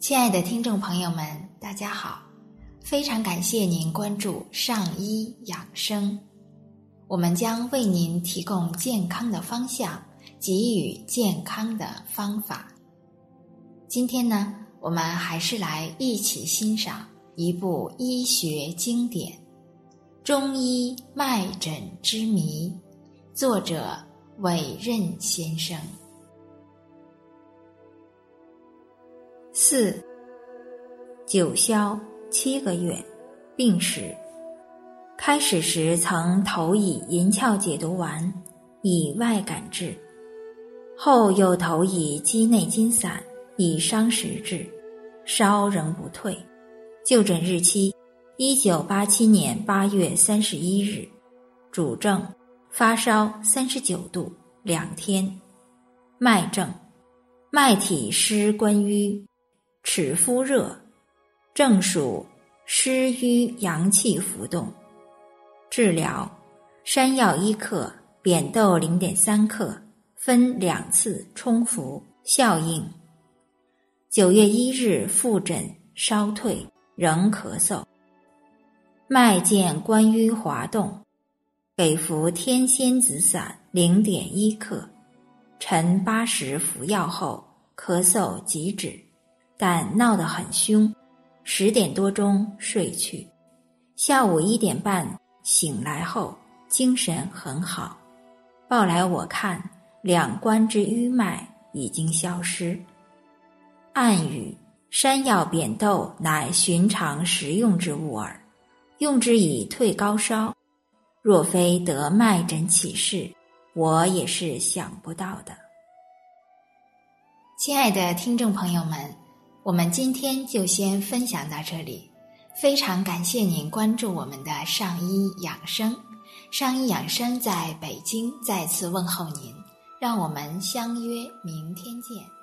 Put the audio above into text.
亲爱的听众朋友们，大家好！非常感谢您关注上医养生，我们将为您提供健康的方向，给予健康的方法。今天呢，我们还是来一起欣赏一部医学经典《中医脉诊之谜》，作者韦任先生。四九霄七个月，病史。开始时曾投以银翘解毒丸，以外感治；后又投以鸡内金散，以伤食治，烧仍不退。就诊日期：一九八七年八月三十一日。主症：发烧三十九度两天。脉症：脉体湿关瘀。齿肤热，正属湿瘀阳气浮动。治疗：山药一克，扁豆零点三克，分两次冲服。效应：九月一日复诊，稍退，仍咳嗽。脉见关瘀滑动，给服天仙子散零点一克，晨八时服药后，咳嗽即止。但闹得很凶，十点多钟睡去，下午一点半醒来后精神很好，报来我看两关之淤脉已经消失。暗语：山药、扁豆乃寻常食用之物耳，用之以退高烧。若非得脉诊启示，我也是想不到的。亲爱的听众朋友们。我们今天就先分享到这里，非常感谢您关注我们的上医养生。上医养生在北京再次问候您，让我们相约明天见。